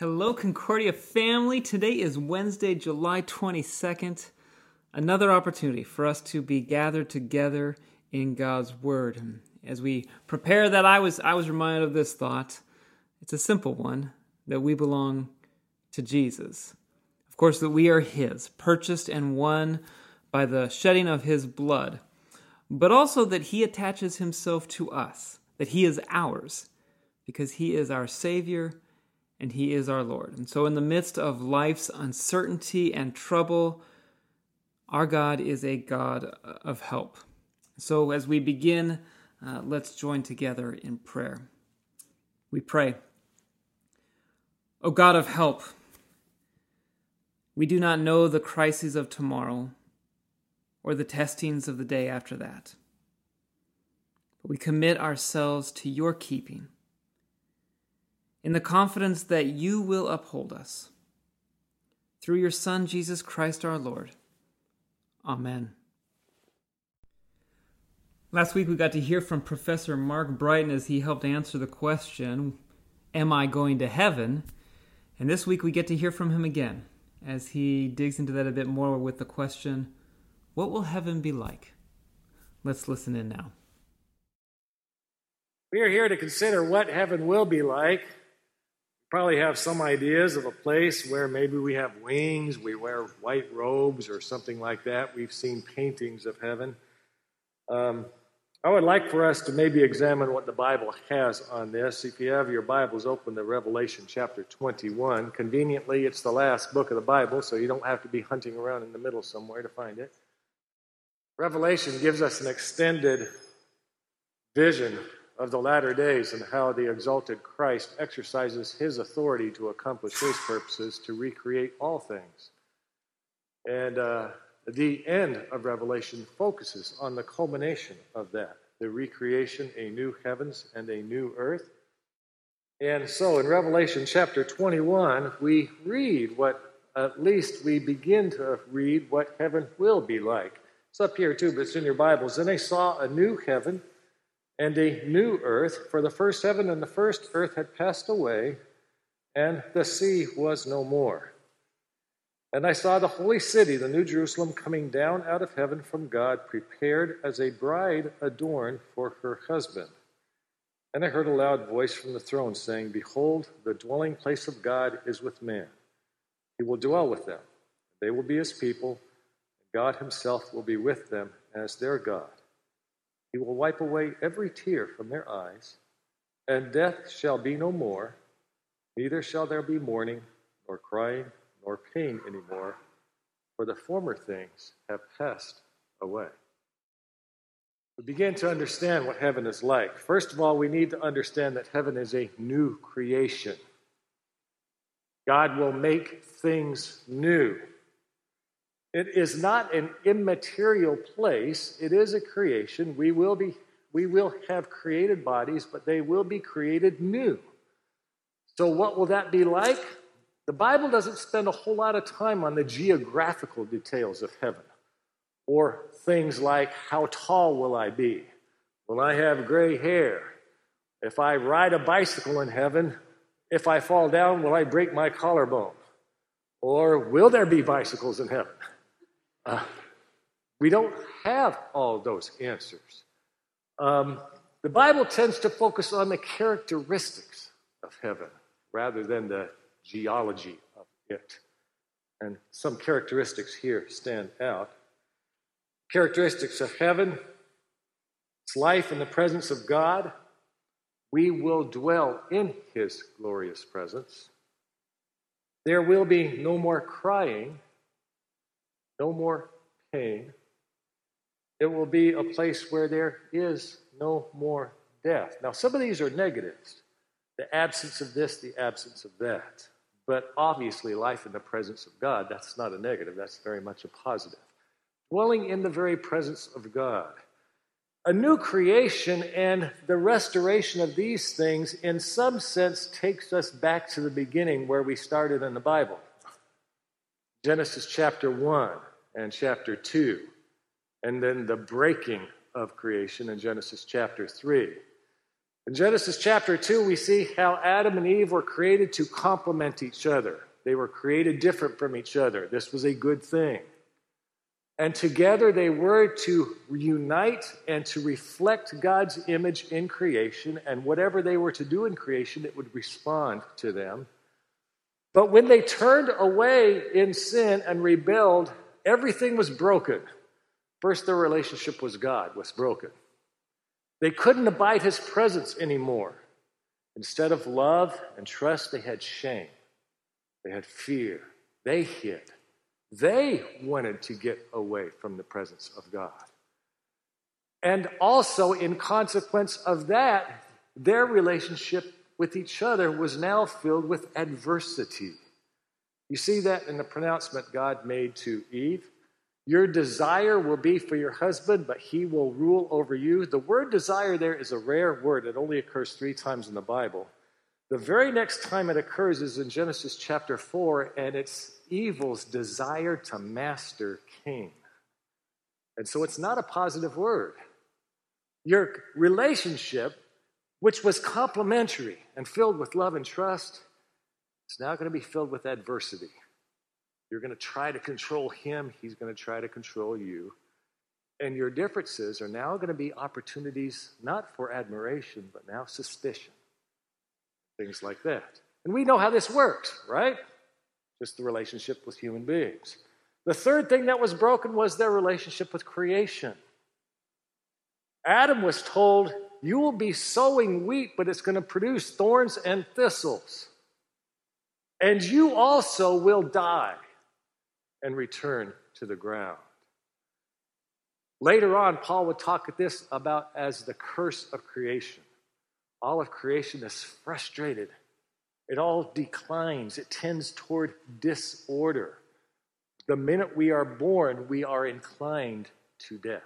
Hello, Concordia family. Today is Wednesday, July 22nd. Another opportunity for us to be gathered together in God's Word. As we prepare that, I was, I was reminded of this thought. It's a simple one that we belong to Jesus. Of course, that we are His, purchased and won by the shedding of His blood, but also that He attaches Himself to us, that He is ours, because He is our Savior and He is our Lord. And so, in the midst of life's uncertainty and trouble, our God is a God of help. So, as we begin, uh, let's join together in prayer. We pray, O God of help, we do not know the crises of tomorrow or the testings of the day after that, but we commit ourselves to your keeping in the confidence that you will uphold us. Through your Son, Jesus Christ our Lord. Amen. Last week we got to hear from Professor Mark Brighton as he helped answer the question, Am I going to heaven? And this week we get to hear from him again as he digs into that a bit more with the question, What will heaven be like? Let's listen in now. We are here to consider what heaven will be like probably have some ideas of a place where maybe we have wings, we wear white robes or something like that. We've seen paintings of heaven. Um, I would like for us to maybe examine what the Bible has on this. If you have your Bibles open to Revelation chapter 21, conveniently, it's the last book of the Bible, so you don't have to be hunting around in the middle somewhere to find it. Revelation gives us an extended vision of the latter days and how the exalted Christ exercises his authority to accomplish his purposes to recreate all things. And uh, the end of Revelation focuses on the culmination of that the recreation, a new heavens and a new earth. And so in Revelation chapter 21, we read what, at least we begin to read what heaven will be like. It's up here too, but it's in your Bibles. Then they saw a new heaven and a new earth, for the first heaven and the first earth had passed away, and the sea was no more. And I saw the holy city, the New Jerusalem, coming down out of heaven from God, prepared as a bride adorned for her husband. And I heard a loud voice from the throne saying, Behold, the dwelling place of God is with man. He will dwell with them. They will be his people. And God himself will be with them as their God. He will wipe away every tear from their eyes, and death shall be no more, neither shall there be mourning, nor crying, nor pain any more, for the former things have passed away. We begin to understand what heaven is like. First of all, we need to understand that heaven is a new creation. God will make things new. It is not an immaterial place. It is a creation. We will be we will have created bodies, but they will be created new. So what will that be like? The Bible doesn't spend a whole lot of time on the geographical details of heaven or things like how tall will I be? Will I have gray hair? If I ride a bicycle in heaven, if I fall down, will I break my collarbone? Or will there be bicycles in heaven? Uh, we don't have all those answers. Um, the Bible tends to focus on the characteristics of heaven rather than the geology of it. And some characteristics here stand out. Characteristics of heaven its life in the presence of God. We will dwell in his glorious presence. There will be no more crying no more pain. It will be a place where there is no more death. Now, some of these are negatives the absence of this, the absence of that. But obviously, life in the presence of God, that's not a negative, that's very much a positive. Dwelling in the very presence of God. A new creation and the restoration of these things, in some sense, takes us back to the beginning where we started in the Bible. Genesis chapter 1 and chapter 2, and then the breaking of creation in Genesis chapter 3. In Genesis chapter 2, we see how Adam and Eve were created to complement each other. They were created different from each other. This was a good thing. And together they were to unite and to reflect God's image in creation, and whatever they were to do in creation, it would respond to them. But when they turned away in sin and rebelled, everything was broken. First, their relationship with God was broken. They couldn't abide his presence anymore. Instead of love and trust, they had shame. They had fear. They hid. They wanted to get away from the presence of God. And also, in consequence of that, their relationship with each other was now filled with adversity. You see that in the pronouncement God made to Eve. Your desire will be for your husband, but he will rule over you. The word desire there is a rare word. It only occurs three times in the Bible. The very next time it occurs is in Genesis chapter 4, and it's evil's desire to master Cain. And so it's not a positive word. Your relationship, which was complementary and filled with love and trust, is now going to be filled with adversity. You're going to try to control him, he's going to try to control you. And your differences are now going to be opportunities not for admiration, but now suspicion. Things like that. And we know how this works, right? Just the relationship with human beings. The third thing that was broken was their relationship with creation. Adam was told, You will be sowing wheat, but it's going to produce thorns and thistles. And you also will die and return to the ground. Later on, Paul would talk at this about as the curse of creation. All of creation is frustrated. It all declines. It tends toward disorder. The minute we are born, we are inclined to death.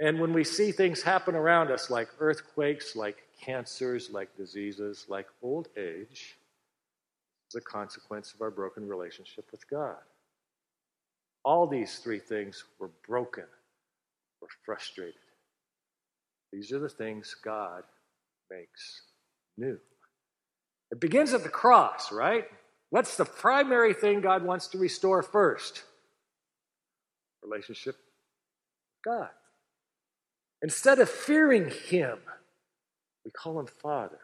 And when we see things happen around us, like earthquakes, like cancers, like diseases, like old age, it's a consequence of our broken relationship with God. All these three things were broken, were frustrated. These are the things God makes new. It begins at the cross, right? What's the primary thing God wants to restore first? Relationship with God. Instead of fearing Him, we call Him Father.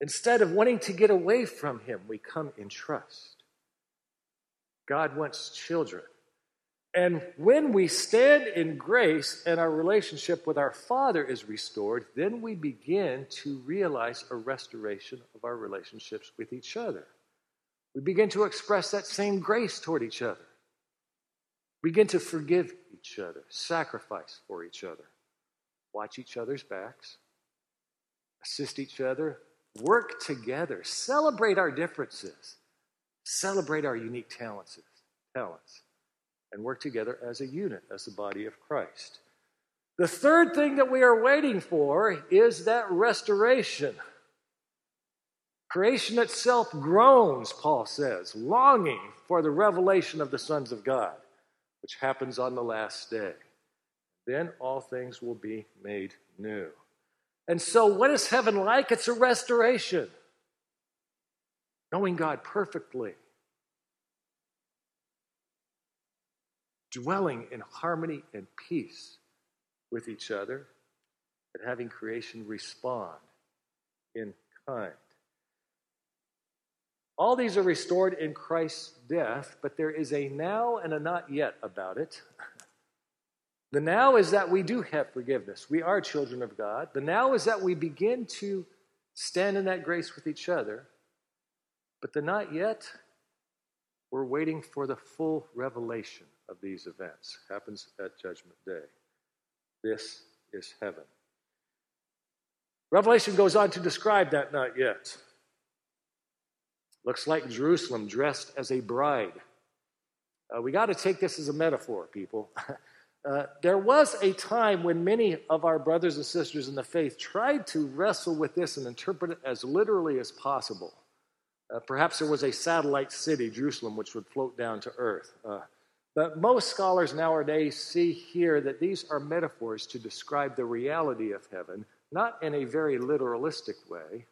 Instead of wanting to get away from Him, we come in trust. God wants children. And when we stand in grace and our relationship with our Father is restored, then we begin to realize a restoration of our relationships with each other. We begin to express that same grace toward each other. Begin to forgive each other, sacrifice for each other, watch each other's backs, assist each other, work together, celebrate our differences celebrate our unique talents, talents, and work together as a unit, as the body of Christ. The third thing that we are waiting for is that restoration. Creation itself groans, Paul says, longing for the revelation of the sons of God, which happens on the last day. Then all things will be made new. And so, what is heaven like? It's a restoration knowing God perfectly, dwelling in harmony and peace with each other, and having creation respond in kind. All these are restored in Christ's death, but there is a now and a not yet about it. The now is that we do have forgiveness. We are children of God. The now is that we begin to stand in that grace with each other. But the not yet, we're waiting for the full revelation of these events. Happens at Judgment Day. This is heaven. Revelation goes on to describe that not yet. Looks like Jerusalem dressed as a bride. Uh, we got to take this as a metaphor, people. Uh, there was a time when many of our brothers and sisters in the faith tried to wrestle with this and interpret it as literally as possible. Uh, perhaps there was a satellite city, Jerusalem, which would float down to earth. Uh, but most scholars nowadays see here that these are metaphors to describe the reality of heaven, not in a very literalistic way,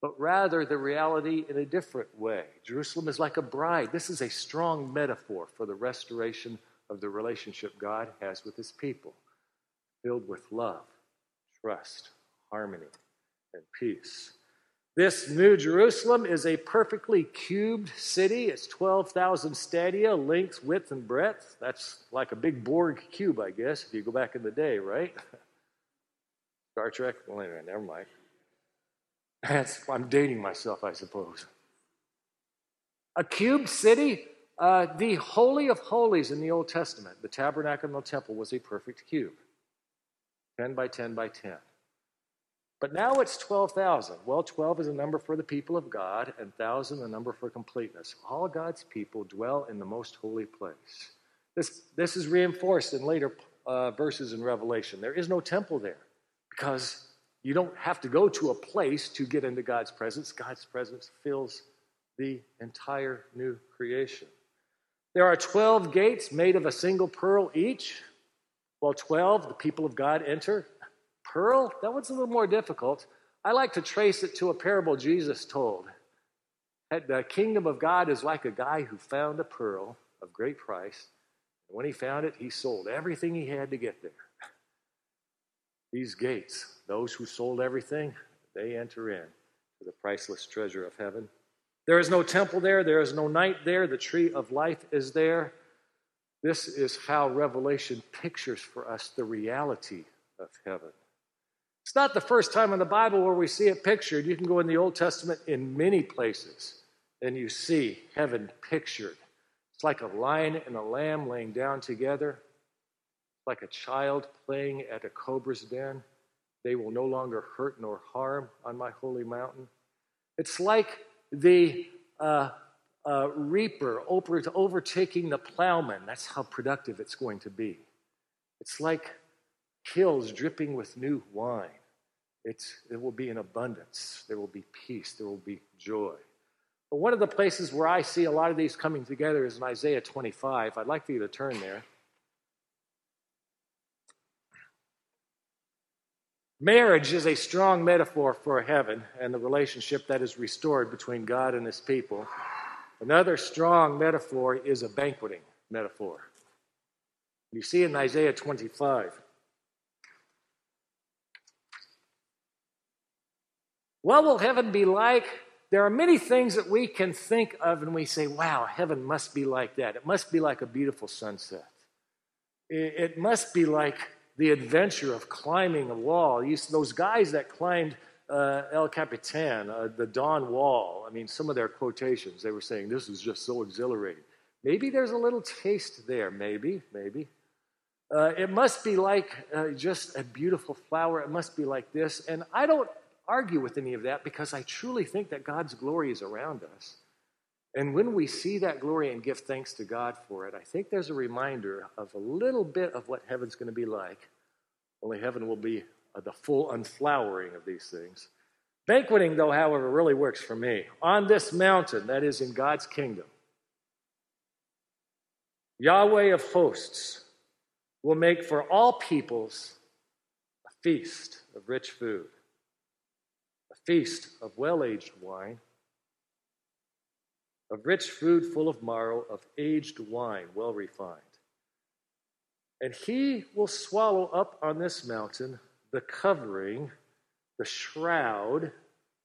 but rather the reality in a different way. Jerusalem is like a bride. This is a strong metaphor for the restoration of the relationship God has with his people, filled with love, trust, harmony, and peace. This New Jerusalem is a perfectly cubed city. It's 12,000 stadia, length, width, and breadth. That's like a big Borg cube, I guess, if you go back in the day, right? Star Trek? Well, anyway, never mind. That's, I'm dating myself, I suppose. A cubed city, uh, the Holy of Holies in the Old Testament, the tabernacle and the temple was a perfect cube 10 by 10 by 10. But now it's 12,000. Well, 12 is a number for the people of God, and 1,000 a number for completeness. All God's people dwell in the most holy place. This, this is reinforced in later uh, verses in Revelation. There is no temple there because you don't have to go to a place to get into God's presence. God's presence fills the entire new creation. There are 12 gates made of a single pearl each. Well, 12, the people of God enter. Pearl? That one's a little more difficult. I like to trace it to a parable Jesus told. The kingdom of God is like a guy who found a pearl of great price. And when he found it, he sold everything he had to get there. These gates, those who sold everything, they enter in to the priceless treasure of heaven. There is no temple there, there is no night there, the tree of life is there. This is how Revelation pictures for us the reality of heaven. It's not the first time in the Bible where we see it pictured. You can go in the Old Testament in many places and you see heaven pictured. It's like a lion and a lamb laying down together, like a child playing at a cobra's den. They will no longer hurt nor harm on my holy mountain. It's like the uh, uh, reaper over, overtaking the plowman. That's how productive it's going to be. It's like hills dripping with new wine. It's, it will be in abundance. There will be peace. There will be joy. But one of the places where I see a lot of these coming together is in Isaiah 25. I'd like for you to turn there. Marriage is a strong metaphor for heaven and the relationship that is restored between God and his people. Another strong metaphor is a banqueting metaphor. You see in Isaiah 25. What will heaven be like? There are many things that we can think of and we say, wow, heaven must be like that. It must be like a beautiful sunset. It must be like the adventure of climbing a wall. Those guys that climbed uh, El Capitan, uh, the Dawn Wall, I mean, some of their quotations, they were saying, this is just so exhilarating. Maybe there's a little taste there, maybe, maybe. Uh, it must be like uh, just a beautiful flower. It must be like this. And I don't argue with any of that because I truly think that God's glory is around us. And when we see that glory and give thanks to God for it, I think there's a reminder of a little bit of what heaven's going to be like. Only heaven will be uh, the full unflowering of these things. Banqueting, though, however, really works for me. On this mountain, that is in God's kingdom, Yahweh of hosts will make for all peoples a feast of rich food a feast of well aged wine, of rich food full of marrow, of aged wine well refined. And he will swallow up on this mountain the covering, the shroud,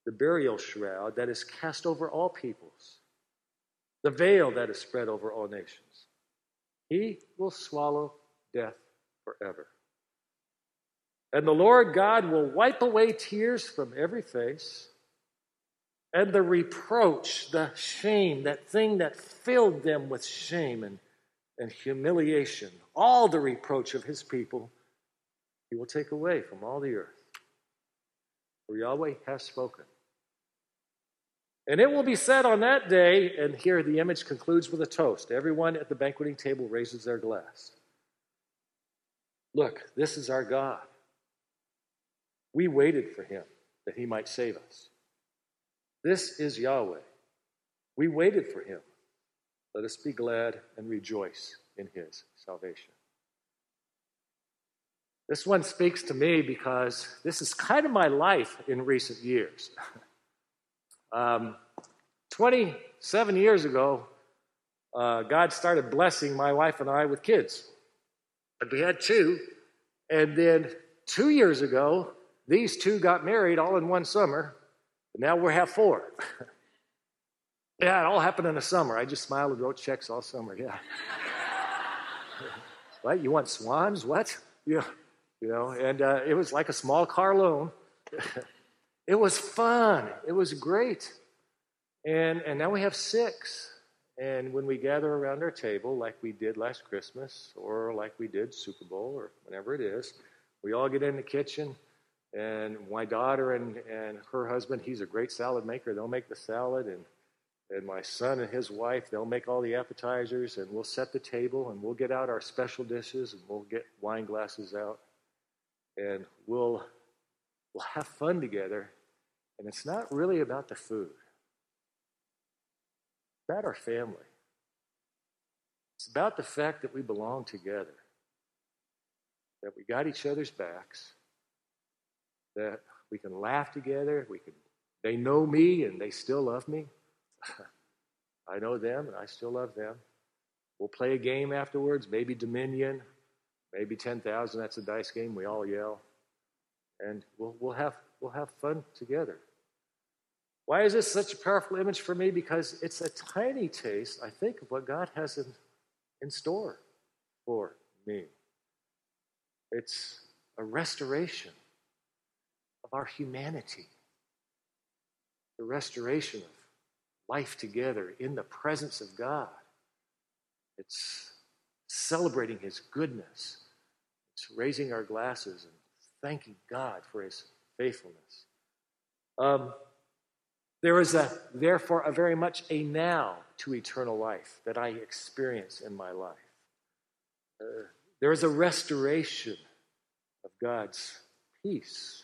the burial shroud that is cast over all peoples, the veil that is spread over all nations. He will swallow death forever. And the Lord God will wipe away tears from every face, and the reproach, the shame, that thing that filled them with shame and, and humiliation, all the reproach of his people, he will take away from all the earth. For Yahweh has spoken. And it will be said on that day, and here the image concludes with a toast. Everyone at the banqueting table raises their glass. Look, this is our God. We waited for him that he might save us. This is Yahweh. We waited for him. Let us be glad and rejoice in his salvation. This one speaks to me because this is kind of my life in recent years. um, 27 years ago, uh, God started blessing my wife and I with kids. And we had two. And then two years ago, these two got married all in one summer. And now we have four. yeah, it all happened in the summer. I just smiled and wrote checks all summer. Yeah. what? You want swans? What? Yeah. You know, and uh, it was like a small car loan. it was fun. It was great. And, and now we have six. And when we gather around our table, like we did last Christmas, or like we did Super Bowl, or whenever it is, we all get in the kitchen, and my daughter and, and her husband, he's a great salad maker. They'll make the salad, and, and my son and his wife, they'll make all the appetizers, and we'll set the table, and we'll get out our special dishes, and we'll get wine glasses out, and we'll, we'll have fun together. And it's not really about the food it's about our family. It's about the fact that we belong together, that we got each other's backs, that we can laugh together. We can. They know me and they still love me. I know them and I still love them. We'll play a game afterwards, maybe Dominion, maybe 10,000. That's a dice game. We all yell. And we'll, we'll, have, we'll have fun together. Why is this such a powerful image for me? Because it's a tiny taste, I think, of what God has in, in store for me. It's a restoration of our humanity, the restoration of life together in the presence of God. It's celebrating His goodness. It's raising our glasses and thanking God for His faithfulness. Um, there is a, therefore, a very much a now to eternal life that I experience in my life. Uh, there is a restoration of God's peace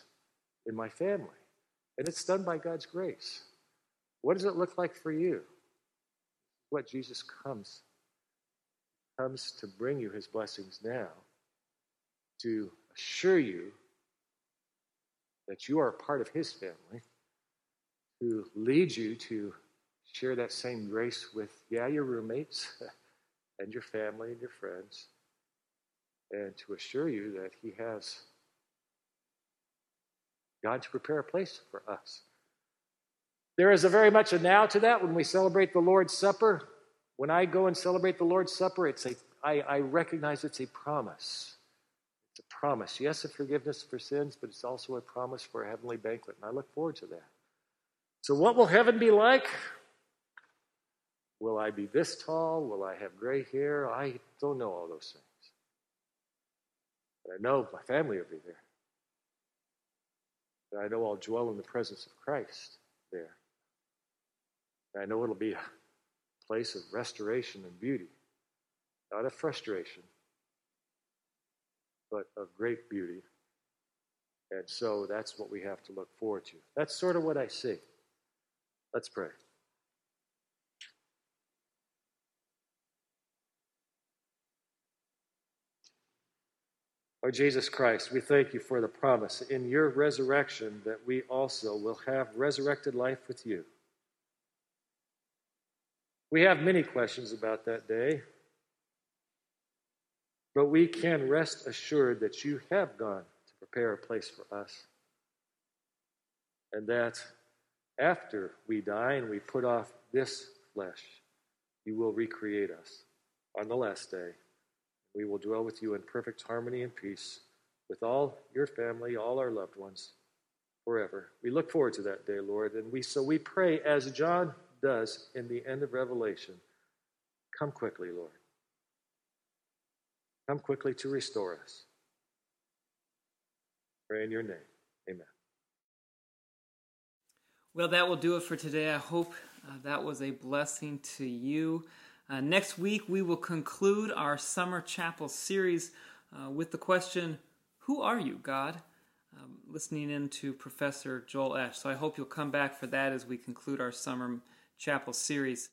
in my family, and it's done by God's grace. What does it look like for you? What Jesus comes comes to bring you his blessings now, to assure you that you are part of his family who leads you to share that same grace with, yeah, your roommates and your family and your friends, and to assure you that He has God to prepare a place for us. There is a very much a now to that when we celebrate the Lord's Supper. When I go and celebrate the Lord's Supper, it's a I, I recognize it's a promise. It's a promise. Yes, a forgiveness for sins, but it's also a promise for a heavenly banquet, and I look forward to that. So, what will heaven be like? Will I be this tall? Will I have gray hair? I don't know all those things. But I know my family will be there. And I know I'll dwell in the presence of Christ there. And I know it'll be a place of restoration and beauty, not of frustration, but of great beauty. And so that's what we have to look forward to. That's sort of what I see. Let's pray. Lord Jesus Christ, we thank you for the promise in your resurrection that we also will have resurrected life with you. We have many questions about that day, but we can rest assured that you have gone to prepare a place for us, and that after we die and we put off this flesh, you will recreate us on the last day. We will dwell with you in perfect harmony and peace with all your family, all our loved ones forever. We look forward to that day, Lord, and we so we pray as John does in the end of Revelation, come quickly, Lord. Come quickly to restore us. Pray in your name. Amen. Well, that will do it for today. I hope uh, that was a blessing to you. Uh, next week, we will conclude our summer chapel series uh, with the question Who are you, God? Um, listening in to Professor Joel Esch. So I hope you'll come back for that as we conclude our summer chapel series.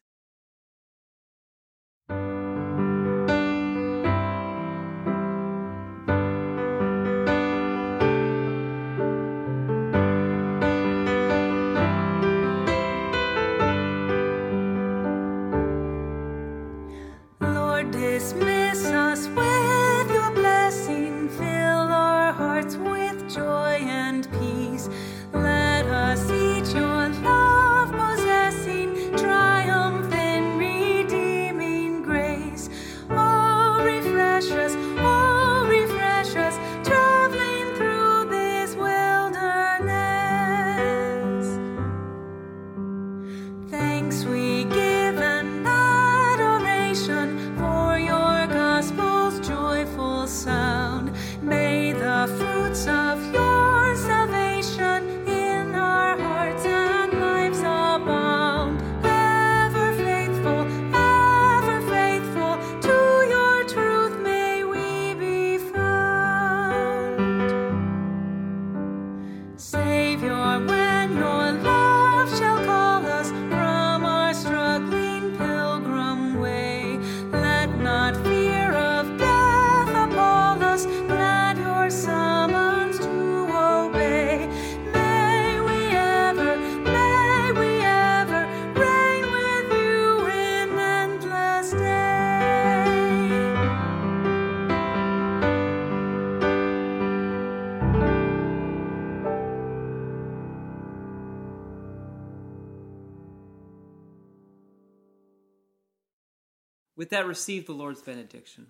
With that, receive the Lord's benediction.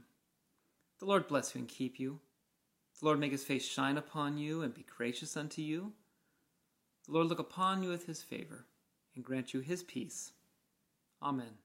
The Lord bless you and keep you. The Lord make his face shine upon you and be gracious unto you. The Lord look upon you with his favor and grant you his peace. Amen.